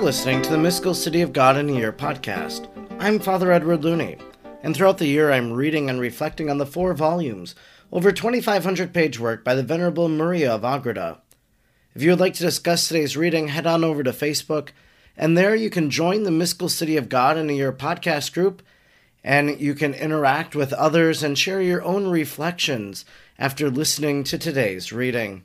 listening to the Mystical City of God in a Year podcast. I'm Father Edward Looney, and throughout the year I'm reading and reflecting on the four volumes, over 2,500 page work by the Venerable Maria of Agreda. If you would like to discuss today's reading, head on over to Facebook, and there you can join the Mystical City of God in a Year podcast group, and you can interact with others and share your own reflections after listening to today's reading.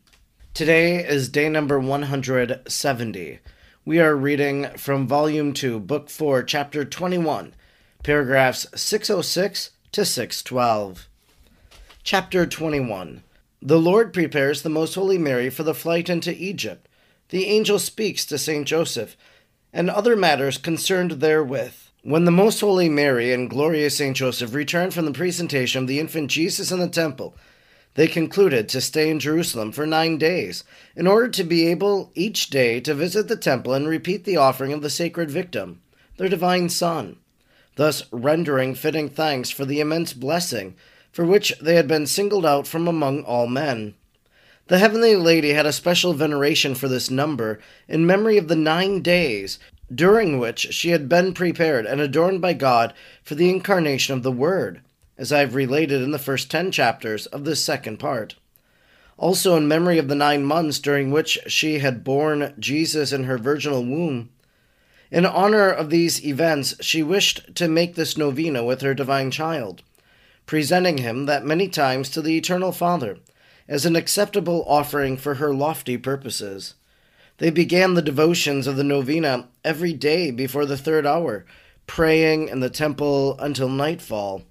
Today is day number 170. We are reading from Volume 2, Book 4, Chapter 21, paragraphs 606 to 612. Chapter 21 The Lord prepares the Most Holy Mary for the flight into Egypt. The angel speaks to Saint Joseph, and other matters concerned therewith. When the Most Holy Mary and glorious Saint Joseph returned from the presentation of the infant Jesus in the temple, they concluded to stay in Jerusalem for nine days, in order to be able each day to visit the temple and repeat the offering of the sacred victim, their divine Son, thus rendering fitting thanks for the immense blessing for which they had been singled out from among all men. The Heavenly Lady had a special veneration for this number in memory of the nine days during which she had been prepared and adorned by God for the incarnation of the Word as I have related in the first ten chapters of this second part. Also, in memory of the nine months during which she had borne Jesus in her virginal womb, in honor of these events, she wished to make this novena with her divine child, presenting him that many times to the Eternal Father as an acceptable offering for her lofty purposes. They began the devotions of the novena every day before the third hour, praying in the temple until nightfall.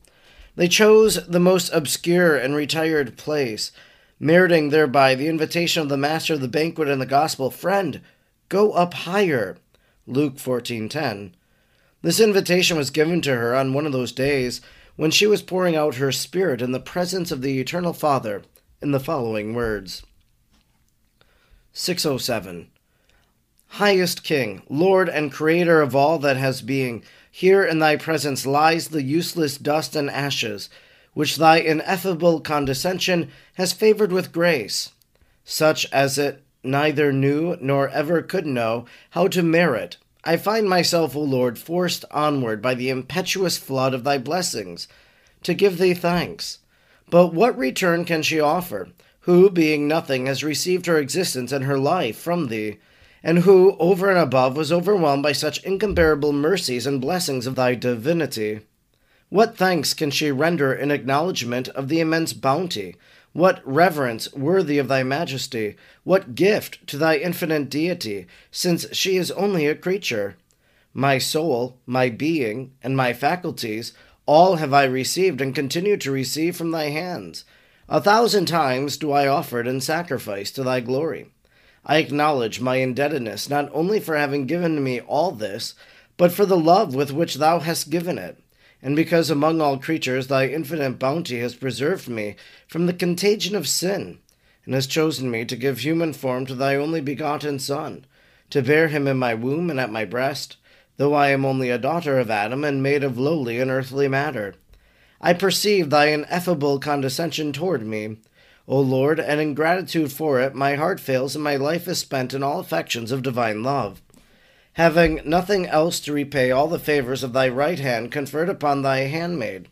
They chose the most obscure and retired place, meriting thereby the invitation of the master of the banquet and the gospel, Friend, go up higher. Luke 14:10. This invitation was given to her on one of those days when she was pouring out her spirit in the presence of the eternal Father in the following words. 607. Highest King, Lord and Creator of all that has being, here in thy presence lies the useless dust and ashes, which thy ineffable condescension has favored with grace, such as it neither knew nor ever could know how to merit. I find myself, O Lord, forced onward by the impetuous flood of thy blessings, to give thee thanks. But what return can she offer, who, being nothing, has received her existence and her life from thee? And who, over and above, was overwhelmed by such incomparable mercies and blessings of thy divinity. What thanks can she render in acknowledgment of the immense bounty? What reverence worthy of thy majesty? What gift to thy infinite deity, since she is only a creature? My soul, my being, and my faculties, all have I received and continue to receive from thy hands. A thousand times do I offer it in sacrifice to thy glory. I acknowledge my indebtedness not only for having given me all this, but for the love with which thou hast given it, and because among all creatures thy infinite bounty has preserved me from the contagion of sin, and has chosen me to give human form to thy only begotten Son, to bear him in my womb and at my breast, though I am only a daughter of Adam and made of lowly and earthly matter. I perceive thy ineffable condescension toward me, O Lord, and in gratitude for it, my heart fails and my life is spent in all affections of divine love. Having nothing else to repay all the favors of thy right hand conferred upon thy handmaid.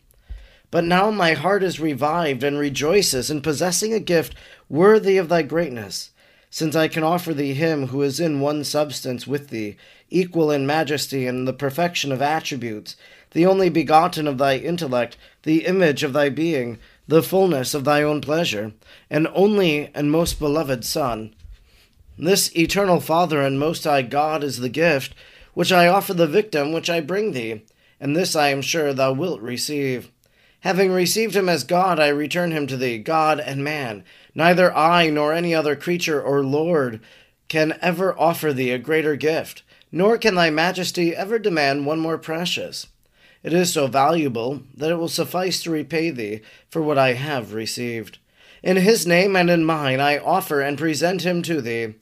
But now my heart is revived and rejoices in possessing a gift worthy of thy greatness, since I can offer thee him who is in one substance with thee, equal in majesty and the perfection of attributes, the only begotten of thy intellect, the image of thy being, the fullness of thy own pleasure, and only and most beloved Son. This eternal Father and most high God is the gift which I offer the victim which I bring thee, and this I am sure thou wilt receive. Having received him as God, I return him to thee, God and man. Neither I nor any other creature or Lord can ever offer thee a greater gift, nor can thy majesty ever demand one more precious. It is so valuable that it will suffice to repay thee for what I have received. In his name and in mine I offer and present him to thee.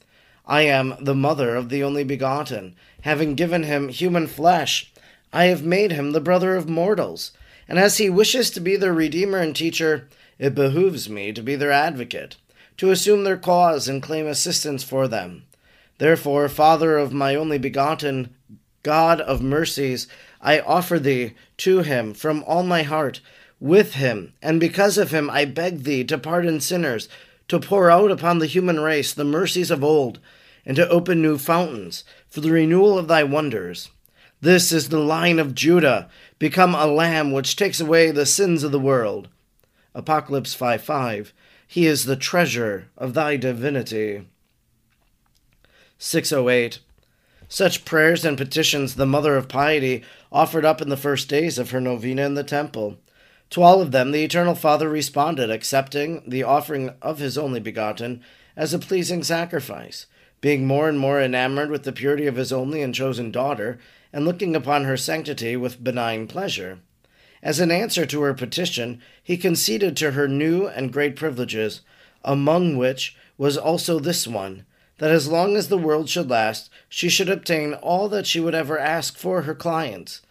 I am the mother of the only begotten. Having given him human flesh, I have made him the brother of mortals and as he wishes to be their Redeemer and teacher, it behooves me to be their advocate, to assume their cause and claim assistance for them. Therefore, Father of my only begotten, God of mercies, I offer thee to him from all my heart. With him, and because of him, I beg thee to pardon sinners, to pour out upon the human race the mercies of old, and to open new fountains for the renewal of thy wonders. This is the lion of Judah, become a lamb which takes away the sins of the world. Apocalypse 5 5. He is the treasure of thy divinity. 608. Such prayers and petitions the Mother of Piety offered up in the first days of her novena in the temple. To all of them the Eternal Father responded, accepting the offering of his only begotten as a pleasing sacrifice, being more and more enamored with the purity of his only and chosen daughter, and looking upon her sanctity with benign pleasure. As an answer to her petition, he conceded to her new and great privileges, among which was also this one that as long as the world should last, she should obtain all that she would ever ask for her clients.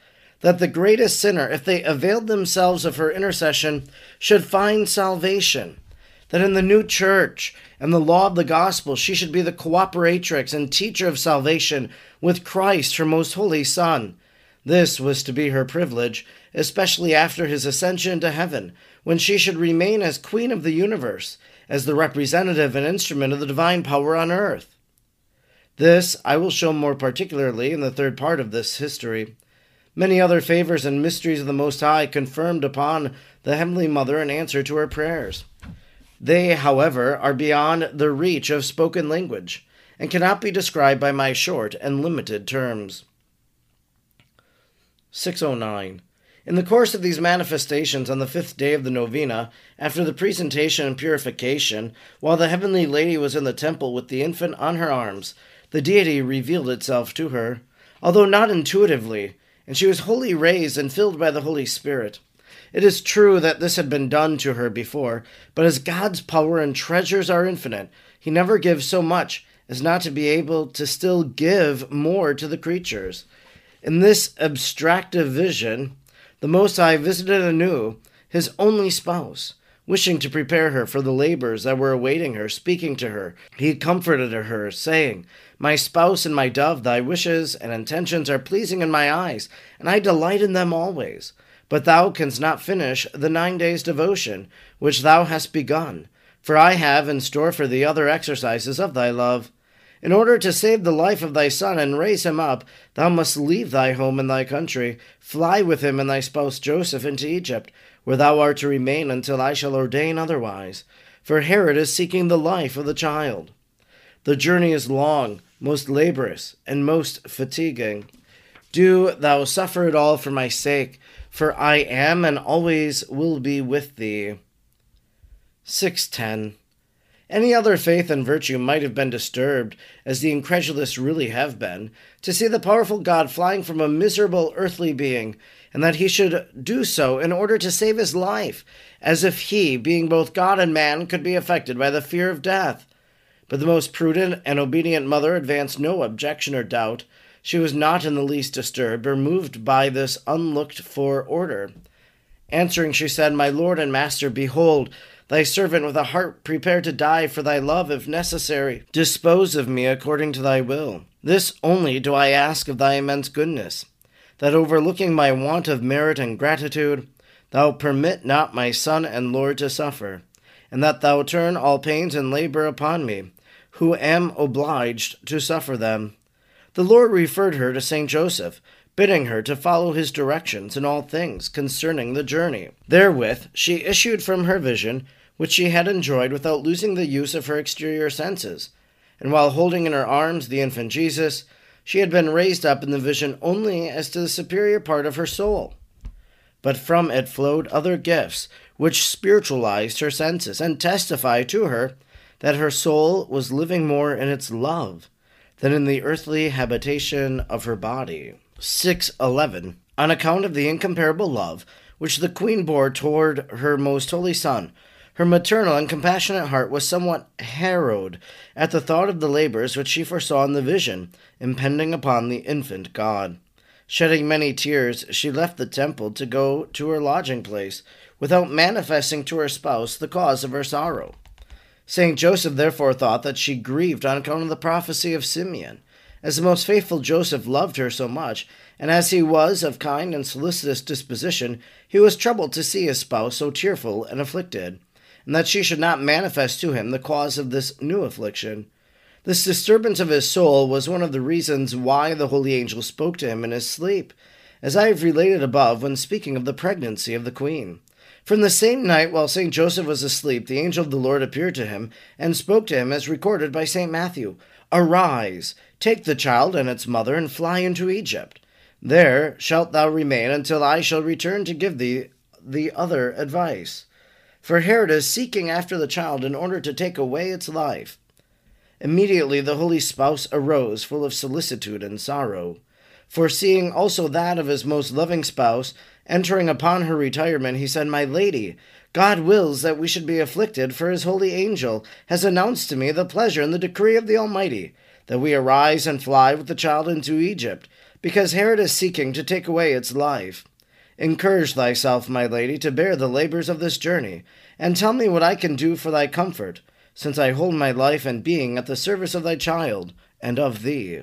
That the greatest sinner, if they availed themselves of her intercession, should find salvation that in the new church and the law of the gospel she should be the cooperatrix and teacher of salvation with Christ, her most holy Son. This was to be her privilege, especially after his ascension to heaven, when she should remain as Queen of the universe, as the representative and instrument of the divine power on earth. This I will show more particularly in the third part of this history. Many other favors and mysteries of the Most High confirmed upon the Heavenly Mother in answer to her prayers. They, however, are beyond the reach of spoken language, and cannot be described by my short and limited terms. 609. In the course of these manifestations on the fifth day of the novena, after the presentation and purification, while the heavenly lady was in the temple with the infant on her arms, the deity revealed itself to her, although not intuitively, and she was wholly raised and filled by the Holy Spirit. It is true that this had been done to her before, but as God's power and treasures are infinite, he never gives so much as not to be able to still give more to the creatures. In this abstractive vision, the Most High visited anew his only spouse, wishing to prepare her for the labors that were awaiting her, speaking to her. He comforted her, saying, My spouse and my dove, thy wishes and intentions are pleasing in my eyes, and I delight in them always. But thou canst not finish the nine days' devotion which thou hast begun, for I have in store for thee other exercises of thy love. In order to save the life of thy son and raise him up, thou must leave thy home and thy country, fly with him and thy spouse Joseph into Egypt, where thou art to remain until I shall ordain otherwise. For Herod is seeking the life of the child. The journey is long, most laborious, and most fatiguing. Do thou suffer it all for my sake, for I am and always will be with thee. 610. Any other faith and virtue might have been disturbed, as the incredulous really have been, to see the powerful God flying from a miserable earthly being, and that he should do so in order to save his life, as if he, being both God and man, could be affected by the fear of death. But the most prudent and obedient mother advanced no objection or doubt, she was not in the least disturbed or moved by this unlooked for order. Answering, she said, My Lord and Master, behold, thy servant with a heart prepared to die for thy love, if necessary. Dispose of me according to thy will. This only do I ask of thy immense goodness, that overlooking my want of merit and gratitude, thou permit not my Son and Lord to suffer, and that thou turn all pains and labor upon me, who am obliged to suffer them. The Lord referred her to Saint Joseph, bidding her to follow his directions in all things concerning the journey. Therewith she issued from her vision, which she had enjoyed without losing the use of her exterior senses. And while holding in her arms the infant Jesus, she had been raised up in the vision only as to the superior part of her soul. But from it flowed other gifts, which spiritualized her senses and testified to her that her soul was living more in its love than in the earthly habitation of her body. 611. On account of the incomparable love which the Queen bore toward her most holy Son, her maternal and compassionate heart was somewhat harrowed at the thought of the labors which she foresaw in the vision impending upon the infant God. Shedding many tears, she left the temple to go to her lodging place, without manifesting to her spouse the cause of her sorrow. Saint Joseph therefore thought that she grieved on account of the prophecy of Simeon. As the most faithful Joseph loved her so much, and as he was of kind and solicitous disposition, he was troubled to see his spouse so tearful and afflicted, and that she should not manifest to him the cause of this new affliction. This disturbance of his soul was one of the reasons why the holy angel spoke to him in his sleep, as I have related above when speaking of the pregnancy of the queen. From the same night, while St. Joseph was asleep, the angel of the Lord appeared to him and spoke to him, as recorded by St. Matthew Arise, take the child and its mother, and fly into Egypt. There shalt thou remain until I shall return to give thee the other advice. For Herod is seeking after the child in order to take away its life. Immediately the holy spouse arose, full of solicitude and sorrow. Foreseeing also that of his most loving spouse, Entering upon her retirement, he said, My lady, God wills that we should be afflicted, for his holy angel has announced to me the pleasure and the decree of the Almighty, that we arise and fly with the child into Egypt, because Herod is seeking to take away its life. Encourage thyself, my lady, to bear the labors of this journey, and tell me what I can do for thy comfort, since I hold my life and being at the service of thy child and of thee.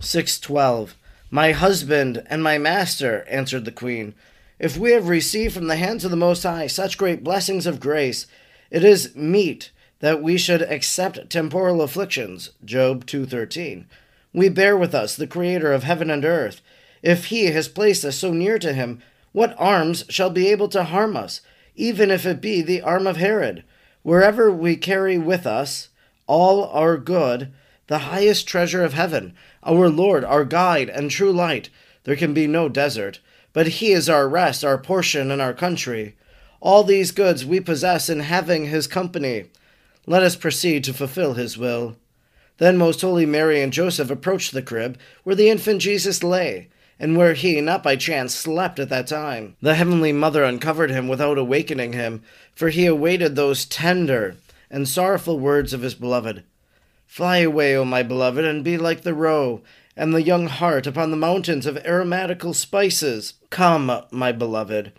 612. My husband and my master, answered the queen, if we have received from the hands of the Most High such great blessings of grace, it is meet that we should accept temporal afflictions. Job 2:13. We bear with us the creator of heaven and earth. If he has placed us so near to him, what arms shall be able to harm us, even if it be the arm of Herod? Wherever we carry with us all our good, the highest treasure of heaven, our Lord, our guide and true light. There can be no desert, but He is our rest, our portion, and our country. All these goods we possess in having His company. Let us proceed to fulfill His will. Then Most Holy Mary and Joseph approached the crib where the infant Jesus lay, and where he, not by chance, slept at that time. The Heavenly Mother uncovered him without awakening him, for he awaited those tender and sorrowful words of his beloved. Fly away, O my beloved, and be like the roe and the young hart upon the mountains of aromatical spices. Come, my beloved,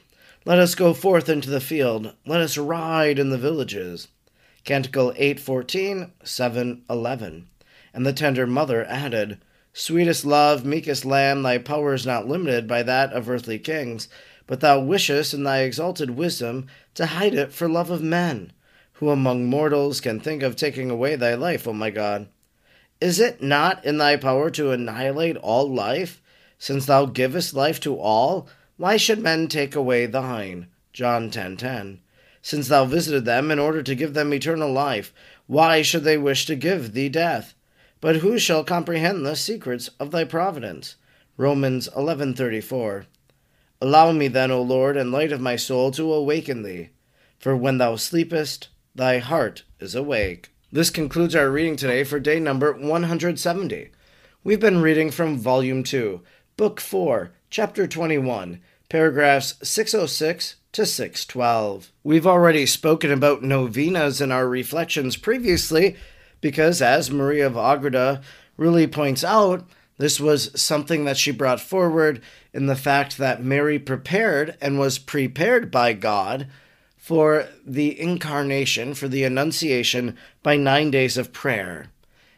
let us go forth into the field. Let us ride in the villages. Canticle 8:14, 7:11. And the tender mother added, Sweetest love, meekest lamb, thy power is not limited by that of earthly kings, but thou wishest in thy exalted wisdom to hide it for love of men. Who among mortals can think of taking away thy life, O my God? Is it not in thy power to annihilate all life? Since thou givest life to all, why should men take away thine? John 10:10. 10, 10. Since thou visited them in order to give them eternal life, why should they wish to give thee death? But who shall comprehend the secrets of thy providence? Romans 11:34. Allow me then, O Lord, and light of my soul, to awaken thee. For when thou sleepest, thy heart is awake. This concludes our reading today for day number 170. We've been reading from Volume 2, Book 4, Chapter 21, paragraphs 606 to 612. We've already spoken about novenas in our reflections previously, because as Maria of Agreda really points out, this was something that she brought forward in the fact that Mary prepared and was prepared by God for the incarnation, for the Annunciation, by nine days of prayer.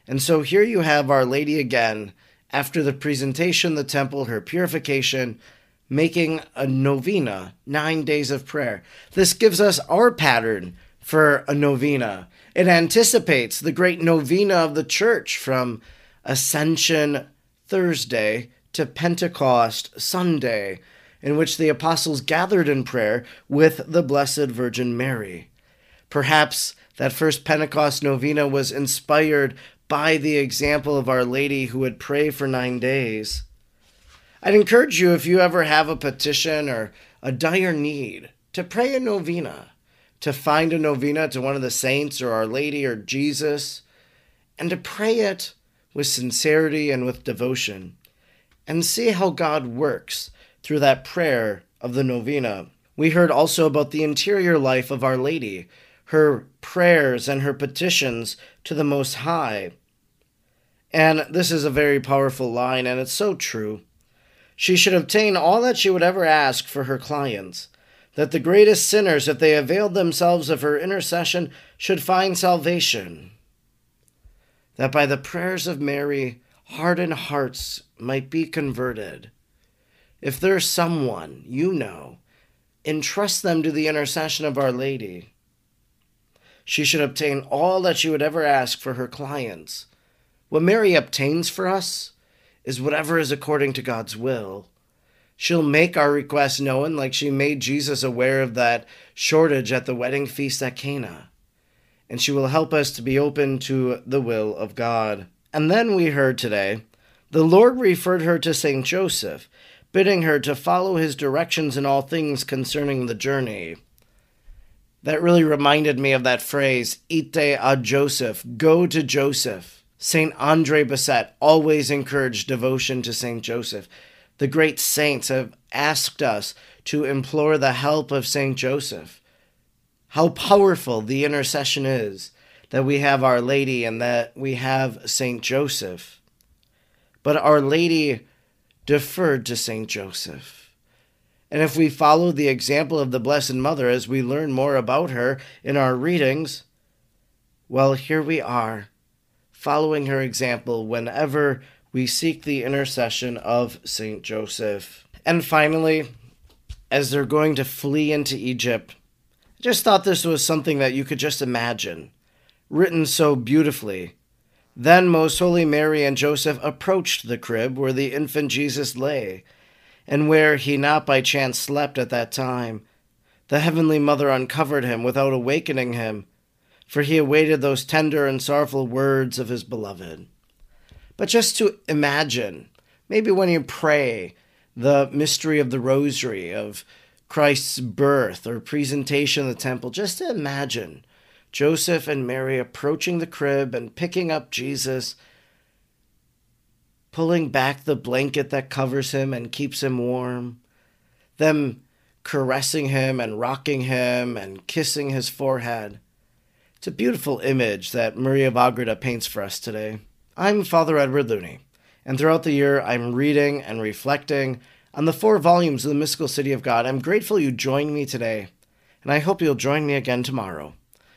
And so here you have Our Lady again, after the presentation, the temple, her purification, making a novena, nine days of prayer. This gives us our pattern for a novena. It anticipates the great novena of the church from Ascension Thursday to Pentecost Sunday, in which the apostles gathered in prayer with the Blessed Virgin Mary. Perhaps that first Pentecost novena was inspired by the example of Our Lady who would pray for nine days. I'd encourage you, if you ever have a petition or a dire need, to pray a novena, to find a novena to one of the saints or Our Lady or Jesus, and to pray it with sincerity and with devotion, and see how God works through that prayer of the novena. We heard also about the interior life of Our Lady, her prayers and her petitions to the Most High. And this is a very powerful line, and it's so true. She should obtain all that she would ever ask for her clients, that the greatest sinners, if they availed themselves of her intercession, should find salvation, that by the prayers of Mary, hardened hearts might be converted. If there's someone you know, entrust them to the intercession of Our Lady. She should obtain all that she would ever ask for her clients. What Mary obtains for us is whatever is according to God's will. She'll make our request known, like she made Jesus aware of that shortage at the wedding feast at Cana. And she will help us to be open to the will of God. And then we heard today the Lord referred her to St. Joseph, bidding her to follow his directions in all things concerning the journey. That really reminded me of that phrase, ite ad Joseph, go to Joseph. St. Andre Bessette always encouraged devotion to St. Joseph. The great saints have asked us to implore the help of St. Joseph. How powerful the intercession is that we have Our Lady and that we have St. Joseph. But Our Lady deferred to St. Joseph. And if we follow the example of the Blessed Mother as we learn more about her in our readings, well, here we are following her example whenever we seek the intercession of Saint Joseph. And finally, as they're going to flee into Egypt, I just thought this was something that you could just imagine, written so beautifully. Then Most Holy Mary and Joseph approached the crib where the infant Jesus lay, and where he not by chance slept at that time. The Heavenly Mother uncovered him without awakening him for he awaited those tender and sorrowful words of his beloved. But just to imagine, maybe when you pray the mystery of the rosary, of Christ's birth or presentation in the temple, just to imagine Joseph and Mary approaching the crib and picking up Jesus, pulling back the blanket that covers him and keeps him warm, them caressing him and rocking him and kissing his forehead. It's a beautiful image that Maria of Agreda paints for us today. I'm Father Edward Looney, and throughout the year I'm reading and reflecting on the four volumes of the Mystical City of God. I'm grateful you joined me today, and I hope you'll join me again tomorrow.